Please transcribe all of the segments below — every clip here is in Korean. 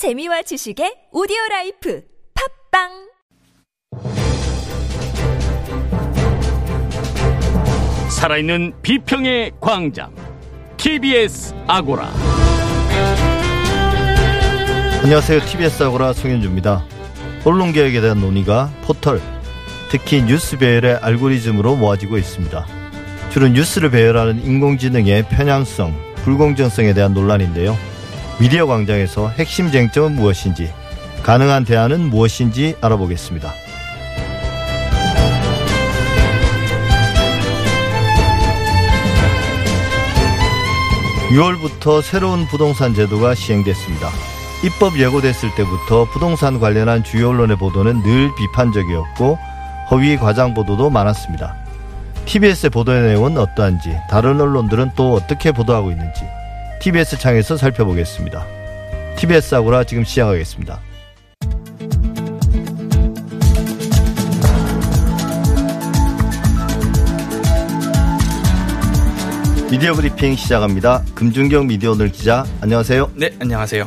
재미와 지식의 오디오 라이프 팟빵 살아있는 비평의 광장 TBS 아고라 안녕하세요. TBS 아고라 송현주입니다. 언론개혁에 대한 논의가 포털, 특히 뉴스 배열의 알고리즘으로 모아지고 있습니다. 주로 뉴스를 배열하는 인공지능의 편향성, 불공정성에 대한 논란인데요. 미디어 광장에서 핵심 쟁점은 무엇인지, 가능한 대안은 무엇인지 알아보겠습니다. 6월부터 새로운 부동산 제도가 시행됐습니다. 입법 예고됐을 때부터 부동산 관련한 주요 언론의 보도는 늘 비판적이었고 허위 과장 보도도 많았습니다. TBS의 보도의 내용은 어떠한지 다른 언론들은 또 어떻게 보도하고 있는지 TBS 창에서 살펴보겠습니다. TBS 아고라 지금 시작하겠습니다. 미디어 브리핑 시작합니다. 금준경 미디어 오늘 기자 안녕하세요. 네, 안녕하세요.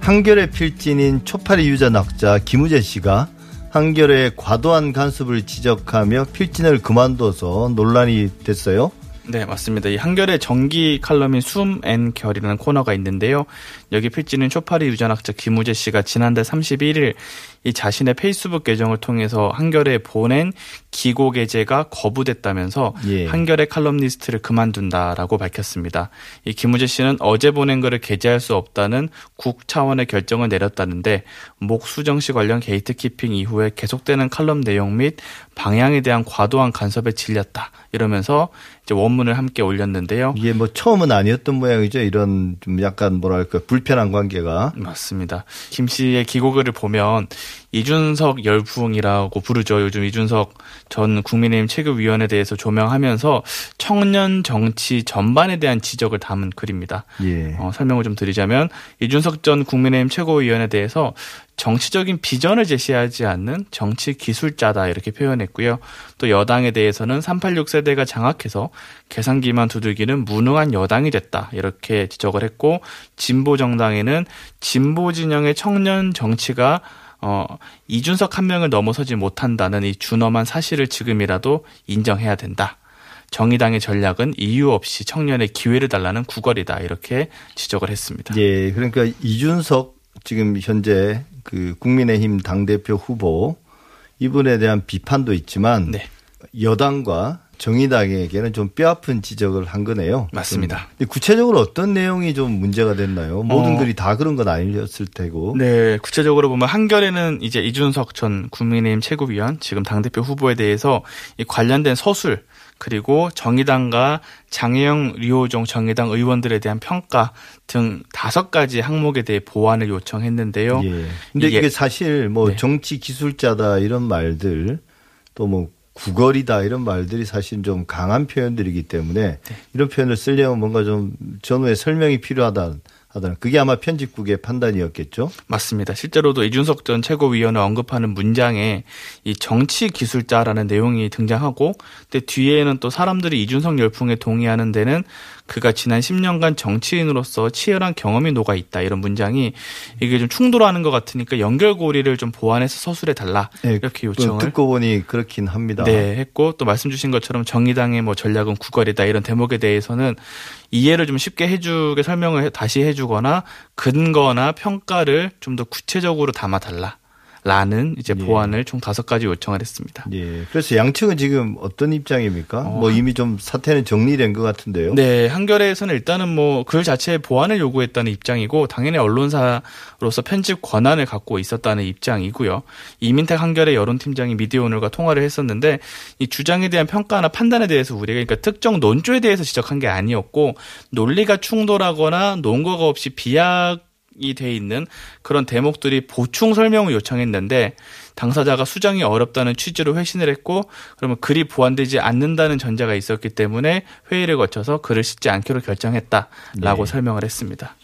한결의 필진인 초파리 유전학자 김우재 씨가 한겨레의 과도한 간섭을 지적하며 필진을 그만둬서 논란이 됐어요. 네, 맞습니다. 이 한겨레의 정기 칼럼인 숨 and 결이라는 코너가 있는데요. 여기 필진은 초파리 유전학자 김우재 씨가 지난달 31일 이 자신의 페이스북 계정을 통해서 한겨레에 보낸 기고 게재가 거부됐다면서 예. 한겨레의 칼럼니스트를 그만둔다라고 밝혔습니다. 이 김우재 씨는 어제 보낸 글을 게재할 수 없다는 국 차원의 결정을 내렸다는데 목수정 씨 관련 게이트키핑 이후에 계속되는 칼럼 내용 및 방향에 대한 과도한 간섭에 질렸다 이러면서 이제 원문을 함께 올렸는데요. 이게 뭐 처음은 아니었던 모양이죠. 이런 좀 약간 뭐랄까 불편한 관계가. 맞습니다. 김 씨의 기고글을 보면 이준석 열풍이라고 부르죠. 요즘 이준석 전 국민의힘 최고위원에 대해서 조명하면서 청년 정치 전반에 대한 지적을 담은 글입니다. 예. 어, 설명을 좀 드리자면 이준석 전 국민의힘 최고위원에 대해서 정치적인 비전을 제시하지 않는 정치 기술자다 이렇게 표현했고요. 또 여당에 대해서는 386 세대가 장악해서 계산기만 두들기는 무능한 여당이 됐다 이렇게 지적을 했고 진보 정당에는 진보 진영의 청년 정치가 어, 이준석 한 명을 넘어서지 못한다는 이 준엄한 사실을 지금이라도 인정해야 된다. 정의당의 전략은 이유 없이 청년의 기회를 달라는 구걸이다. 이렇게 지적을 했습니다. 예. 그러니까 이준석 지금 현재 그 국민의힘 당 대표 후보 이분에 대한 비판도 있지만 네. 여당과 정의당에게는 좀 뼈아픈 지적을 한 거네요. 맞습니다. 근데 구체적으로 어떤 내용이 좀 문제가 됐나요? 모든 어. 글이 다 그런 건 아니었을 테고. 네, 구체적으로 보면 한결에는 이제 이준석 전 국민의힘 최고위원 지금 당대표 후보에 대해서 이 관련된 서술 그리고 정의당과 장혜영 리호종 정의당 의원들에 대한 평가 등 다섯 가지 항목에 대해 보완을 요청했는데요. 예. 근데 이게- 이게 사실 뭐 네. 정치 기술자다 이런 말들 또뭐 구걸이다 이런 말들이 사실 좀 강한 표현들이기 때문에 네. 이런 표현을 쓰려면 뭔가 좀 전후에 설명이 필요하다 하더라. 그게 아마 편집국의 판단이었겠죠. 맞습니다. 실제로도 이준석 전 최고위원을 언급하는 문장에 이 정치 기술자라는 내용이 등장하고, 근데 뒤에는 또 사람들이 이준석 열풍에 동의하는 데는 그가 지난 10년간 정치인으로서 치열한 경험이 녹아 있다 이런 문장이 이게 좀 충돌하는 것 같으니까 연결고리를 좀 보완해서 서술해 달라 예, 이렇게 그 요청을 듣고 보니 그렇긴 합니다. 네, 했고 또 말씀 주신 것처럼 정의당의 뭐 전략은 구걸이다 이런 대목에 대해서는 이해를 좀 쉽게 해주게 설명을 해- 다시 해주거나 근거나 평가를 좀 더 구체적으로 담아달라. 라는 이제 예. 보완을 총 다섯 가지 요청을 했습니다. 예. 그래서 양측은 지금 어떤 입장입니까? 어, 뭐 이미 좀 사태는 정리된 것 같은데요. 네, 한겨레에서는 일단은 뭐 글 자체의 보완을 요구했다는 입장이고 당연히 언론사로서 편집 권한을 갖고 있었다는 입장이고요. 이민택 한겨레 여론팀장이 미디어오늘과 통화를 했었는데 이 주장에 대한 평가나 판단에 대해서 우리가 그러니까 특정 논조에 대해서 지적한 게 아니었고 논리가 충돌하거나 논거가 없이 비약 이 돼 있는 그런 대목들이 보충 설명을 요청했는데 당사자가 수정이 어렵다는 취지로 회신을 했고 그러면 글이 보완되지 않는다는 전제가 있었기 때문에 회의를 거쳐서 글을 싣지 않기로 결정했다라고 네. 설명을 했습니다.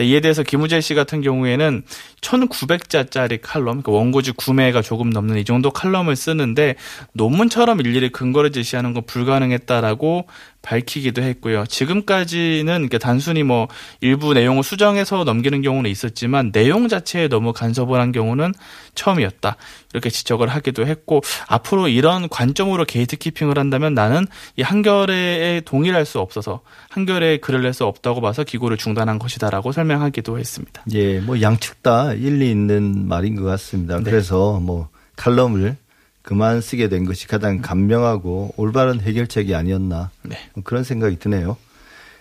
이에 대해서 김우재 씨 같은 경우에는 1,900자짜리 칼럼, 그러니까 원고지 구매가 조금 넘는 이 정도 칼럼을 쓰는데 논문처럼 일일이 근거를 제시하는 건 불가능했다라고 밝히기도 했고요. 지금까지는 그러니까 단순히 뭐 일부 내용을 수정해서 넘기는 경우는 있었지만 내용 자체에 너무 간섭을 한 경우는 처음이었다. 이렇게 지적을 하기도 했고 앞으로 이런 관점으로 게이트키핑을 한다면 나는 이 한겨레에 동일할 수 없어서 한겨레에 글을 낼 수 없다고 봐서 기고를 중단한 것이다라고 설명하기도 했습니다. 예, 뭐 양측 다 일리 있는 말인 것 같습니다. 네. 그래서 뭐 칼럼을 그만 쓰게 된 것이 가장 간명하고 올바른 해결책이 아니었나 네. 뭐 그런 생각이 드네요.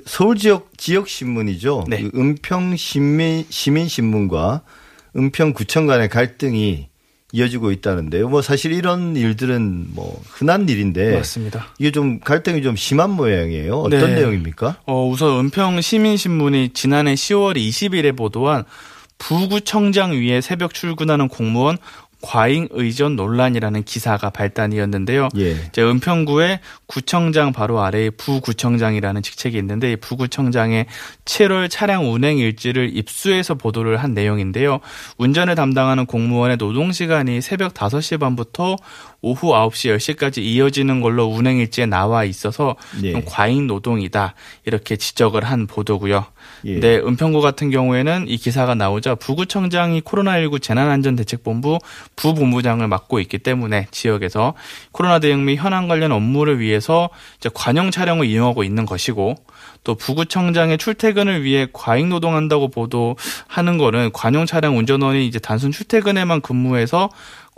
서울 지역 지역 신문이죠. 네. 그 은평 시민 시민 신문과 은평 구청 간의 갈등이 이어지고 있다는데요. 뭐 사실 이런 일들은 뭐 흔한 일인데 맞습니다. 이게 좀 갈등이 좀 심한 모양이에요. 어떤 네. 내용입니까? 어, 우선 은평 시민신문이 지난해 10월 20일에 보도한 부구청장 위에 새벽 출근하는 공무원 과잉 의전 논란이라는 기사가 발단이었는데요. 예. 이제 은평구의 구청장 바로 아래에 부구청장이라는 직책이 있는데 이 부구청장의 7월 차량 운행 일지를 입수해서 보도를 한 내용인데요. 운전을 담당하는 공무원의 노동 시간이 새벽 5시 반부터 오후 9시 10시까지 이어지는 걸로 운행 일지에 나와 있어서 예. 좀 과잉 노동이다. 이렇게 지적을 한 보도고요. 예. 네, 은평구 같은 경우에는 이 기사가 나오자 부구청장이 코로나19 재난안전대책본부 부본부장을 맡고 있기 때문에 지역에서 코로나 대응 및 현안 관련 업무를 위해서 이제 관용 차량을 이용하고 있는 것이고 또 부구청장의 출퇴근을 위해 과잉 노동한다고 보도하는 거는 관용 차량 운전원이 이제 단순 출퇴근에만 근무해서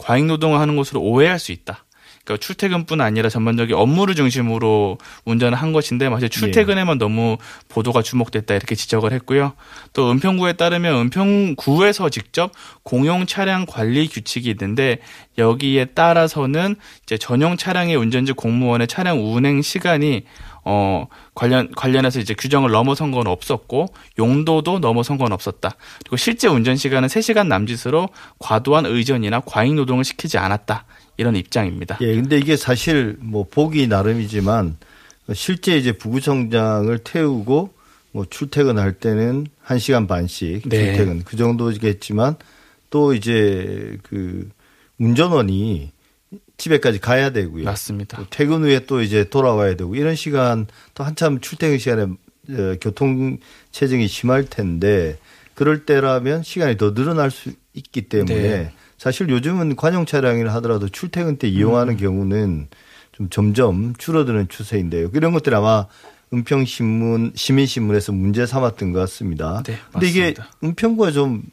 과잉 노동을 하는 것으로 오해할 수 있다. 그러니까 출퇴근뿐 아니라 전반적인 업무를 중심으로 운전을 한 것인데 마치 출퇴근에만 너무 보도가 주목됐다 이렇게 지적을 했고요. 또 은평구에 따르면 은평구에서 직접 공용 차량 관리 규칙이 있는데 여기에 따라서는 이제 전용 차량의 운전지 공무원의 차량 운행 시간이 어 관련 관련해서 이제 규정을 넘어선 건 없었고 용도도 넘어선 건 없었다. 그리고 실제 운전 시간은 3시간 남짓으로 과도한 의전이나 과잉 노동을 시키지 않았다. 이런 입장입니다. 예, 근데 이게 사실 뭐 보기 나름이지만 실제 이제 부구청장을 태우고 뭐 출퇴근할 때는 1시간 반씩 네. 출퇴근 그 정도겠지만 또 이제 그 운전원이 집에까지 가야 되고요. 맞습니다. 또 퇴근 후에 또 이제 돌아와야 되고 이런 시간 또 한참 출퇴근 시간에 어, 교통 체증이 심할 텐데 그럴 때라면 시간이 더 늘어날 수 있기 때문에 네. 사실 요즘은 관용 차량이라 하더라도 출퇴근 때 이용하는 음. 경우는 좀 점점 줄어드는 추세인데요. 이런 것들 아마 은평 신문 시민 신문에서 문제 삼았던 것 같습니다. 네, 근데 이게 맞습니다. 은평구가 좀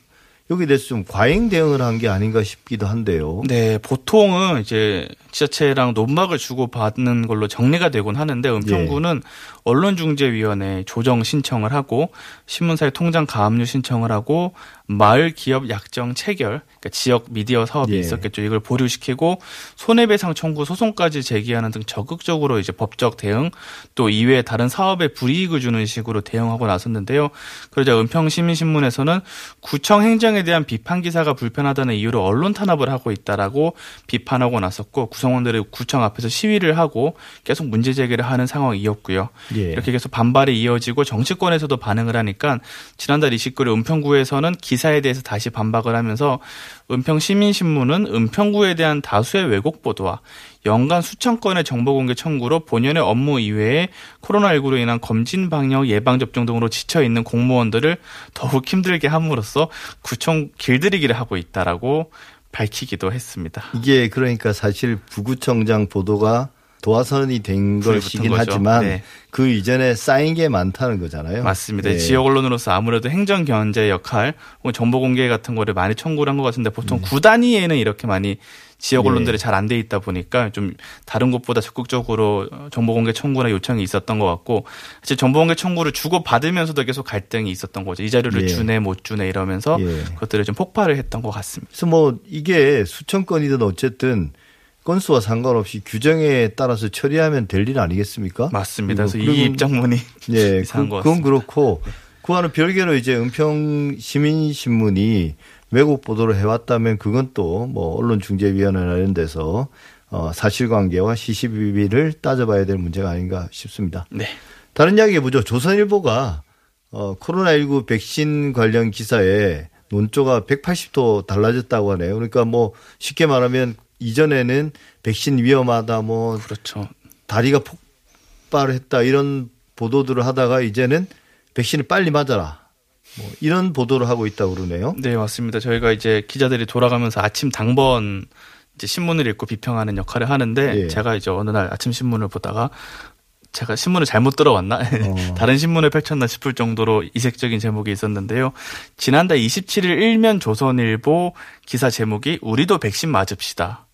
여기에 대해서 좀 과잉 대응을 한 게 아닌가 싶기도 한데요. 네, 보통은 이제 지자체랑 논막을 주고 받는 걸로 정리가 되곤 하는데 은평구는 언론중재위원회 조정 신청을 하고 신문사의 통장 가압류 신청을 하고 마을 기업 약정 체결, 그러니까 지역 미디어 사업이 예. 있었겠죠. 이걸 보류시키고 손해배상 청구 소송까지 제기하는 등 적극적으로 이제 법적 대응 또 이외에 다른 사업에 불이익을 주는 식으로 대응하고 나섰는데요. 그러자 은평시민신문에서는 구청 행정에 대한 비판 기사가 불편하다는 이유로 언론 탄압을 하고 있다라고 비판하고 나섰고 구성원들이 구청 앞에서 시위를 하고 계속 문제 제기를 하는 상황이었고요. 예. 이렇게 계속 반발이 이어지고 정치권에서도 반응을 하니까 지난달 29일 은평구에서는 기사에 대해서 다시 반박을 하면서 은평 시민신문은 은평구에 대한 다수의 왜곡 보도와 연간 수천 건의 정보 공개 청구로 본연의 업무 이외에 코로나19로 인한 검진 방역 예방 접종 등으로 지쳐 있는 공무원들을 더욱 힘들게 함으로써 구청 길들이기를 하고 있다라고 밝히기도 했습니다. 이게 그러니까 사실 부구청장 보도가 도화선이 된 것이긴. 하지만 네. 그 이전에 쌓인 게 많다는 거잖아요. 맞습니다. 네. 지역 언론으로서 아무래도 행정 견제 역할 혹은 정보 공개 같은 거를 많이 청구를 한 것 같은데 보통 구 단위에는 이렇게 많이 지역 네. 언론들이 잘 안 돼 있다 보니까 좀 다른 곳보다 적극적으로 정보 공개 청구나 요청이 있었던 것 같고 사실 정보 공개 청구를 주고 받으면서도 계속 갈등이 있었던 거죠. 이 자료를 예. 주네 못 주네 이러면서 예. 그것들을 좀 폭발을 했던 것 같습니다. 그래서 뭐 이게 수천 건이든 어쨌든 건수와 상관없이 규정에 따라서 처리하면 될 일 아니겠습니까? 맞습니다. 그래서 그리고 이 입장문이 예, 이상한 그, 것 그건 같습니다. 그렇고 그와는 별개로 이제 은평 시민신문이 왜곡 보도를 해왔다면 그건 또 뭐 언론중재위원회나 이런 데서 어, 사실관계와 시시비비를 따져봐야 될 문제가 아닌가 싶습니다. 네. 다른 이야기 해보죠. 조선일보가 어, 코로나19 백신 관련 기사에 논조가 180도 달라졌다고 하네요. 그러니까 뭐 쉽게 말하면 이전에는 백신 위험하다 뭐 그렇죠. 다리가 폭 촉발했다 이런 보도들을 하다가 이제는 백신을 빨리 맞아라. 뭐 이런 보도를 하고 있다고 그러네요. 네, 맞습니다. 저희가 이제 기자들이 돌아가면서 아침 당번 이제 신문을 읽고 비평하는 역할을 하는데 예. 제가 이제 어느 날 아침 신문을 보다가 제가 신문을 잘못 들어왔나? 어. 다른 신문을 펼쳤나 싶을 정도로 이색적인 제목이 있었는데요. 지난달 27일 일면 조선일보 기사 제목이 우리도 백신 맞읍시다.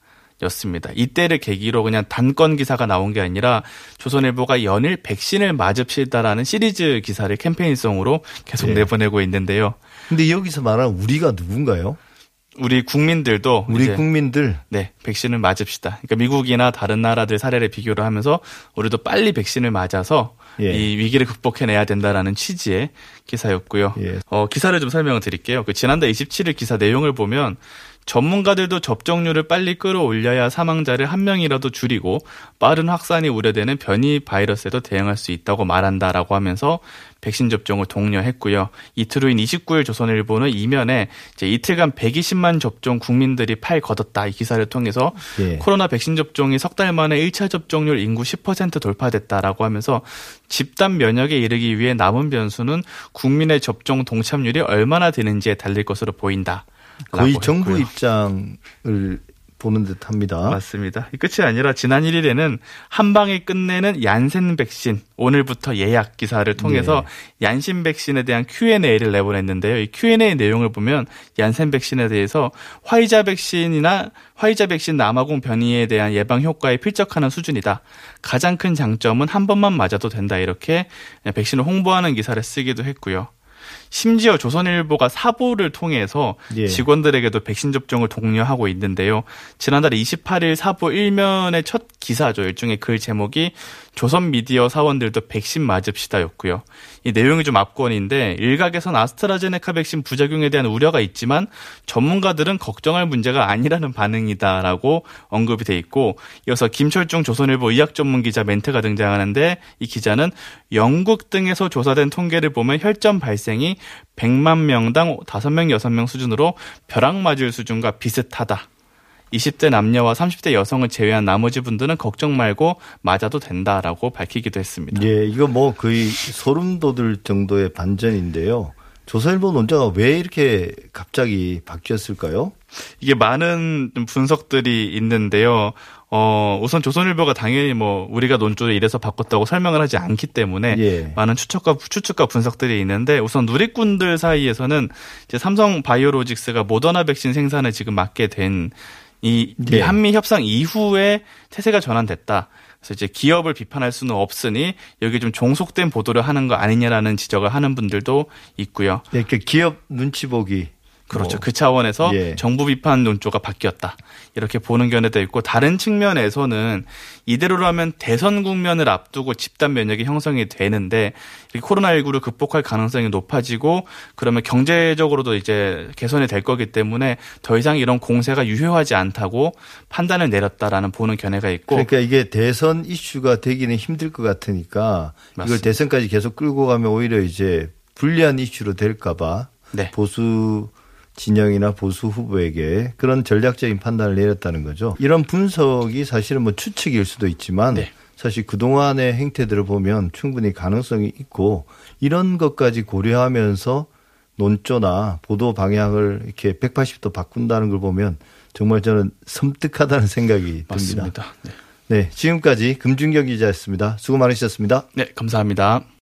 였습니다. 이때를 계기로 그냥 단건 기사가 나온 게 아니라 조선일보가 연일 백신을 맞읍시다라는 시리즈 기사를 캠페인성으로 계속 네. 내보내고 있는데요. 근데 여기서 말하는 우리가 누군가요? 우리 국민들도 우리 국민들 네, 백신을 맞읍시다. 그러니까 미국이나 다른 나라들 사례를 비교를 하면서 우리도 빨리 백신을 맞아서 예. 이 위기를 극복해내야 된다라는 취지의 기사였고요. 예. 어, 기사를 좀 설명을 드릴게요. 그 지난달 27일 기사 내용을 보면 전문가들도 접종률을 빨리 끌어올려야 사망자를 한 명이라도 줄이고 빠른 확산이 우려되는 변이 바이러스에도 대응할 수 있다고 말한다라고 하면서 백신 접종을 독려했고요. 이틀 후인 29일 조선일보는 이면에 이제 이틀간 120만 접종 국민들이 팔 걷었다 이 기사를 통해서 예. 코로나 백신 접종이 석 달 만에 1차 접종률 인구 10% 돌파됐다라고 하면서 집단 면역에 이르기 위해 남은 변수는 국민의 접종 동참률이 얼마나 되는지에 달릴 것으로 보인다. 거의 정부 했고요. 입장을 보는 듯합니다. 맞습니다. 이 끝이 아니라 지난 1일에는 한 방에 끝내는 얀센 백신 오늘부터 예약 기사를 통해서 네. 얀신 백신에 대한 Q&A를 내보냈는데요. 이 Q&A 내용을 보면 얀센 백신에 대해서 화이자 백신이나 화이자 백신 남아공 변이에 대한 예방 효과에 필적하는 수준이다. 가장 큰 장점은 한 번만 맞아도 된다. 이렇게 백신을 홍보하는 기사를 쓰기도 했고요. 심지어 조선일보가 사보를 통해서 예. 직원들에게도 백신 접종을 독려하고 있는데요. 지난달 28일 사보 1면의 첫 기사죠. 일종의 글 제목이 조선 미디어 사원들도 백신 맞읍시다였고요. 이 내용이 좀 압권인데 일각에선 아스트라제네카 백신 부작용에 대한 우려가 있지만 전문가들은 걱정할 문제가 아니라는 반응이다라고 언급이 돼 있고 이어서 김철중 조선일보 의학 전문 기자 멘트가 등장하는데 이 기자는 영국 등에서 조사된 통계를 보면 혈전 발생이 100만 명당 5명, 6명 수준으로 벼락 맞을 수준과 비슷하다. 20대 남녀와 30대 여성을 제외한 나머지 분들은 걱정 말고 맞아도 된다라고 밝히기도 했습니다. 예, 이거 뭐 거의 소름 돋을 정도의 반전인데요. 조선일보 논자가 왜 이렇게 갑자기 바뀌었을까요? 이게 많은 좀 분석들이 있는데요. 어, 우선 조선일보가 당연히 뭐 우리가 논조를 이래서 바꿨다고 설명을 하지 않기 때문에 예. 많은 추측과 추측과 분석들이 있는데 우선 누리꾼들 사이에서는 이제 삼성 바이오로직스가 모더나 백신 생산을 지금 맡게 된 이 예. 한미 협상 이후에 태세가 전환됐다. 그래서 이제 기업을 비판할 수는 없으니 여기 좀 종속된 보도를 하는 거 아니냐라는 지적을 하는 분들도 있고요. 이렇게 기업 눈치 보기. 그렇죠. 뭐, 그 차원에서 예. 정부 비판 논조가 바뀌었다. 이렇게 보는 견해도 있고 다른 측면에서는 이대로라면 대선 국면을 앞두고 집단 면역이 형성이 되는데 이렇게 코로나19를 극복할 가능성이 높아지고 그러면 경제적으로도 이제 개선이 될 거기 때문에 더 이상 이런 공세가 유효하지 않다고 판단을 내렸다라는 보는 견해가 있고 그러니까 이게 대선 이슈가 되기는 힘들 것 같으니까 이걸 맞습니다. 대선까지 계속 끌고 가면 오히려 이제 불리한 이슈로 될까 봐 네. 보수 진영이나 보수 후보에게 그런 전략적인 판단을 내렸다는 거죠. 이런 분석이 사실은 뭐 추측일 수도 있지만 네. 사실 그동안의 행태들을 보면 충분히 가능성이 있고 이런 것까지 고려하면서 논조나 보도 방향을 이렇게 180도 바꾼다는 걸 보면 정말 저는 섬뜩하다는 생각이 듭니다. 맞습니다. 네. 네, 지금까지 금준경 기자였습니다. 수고 많으셨습니다. 네, 감사합니다.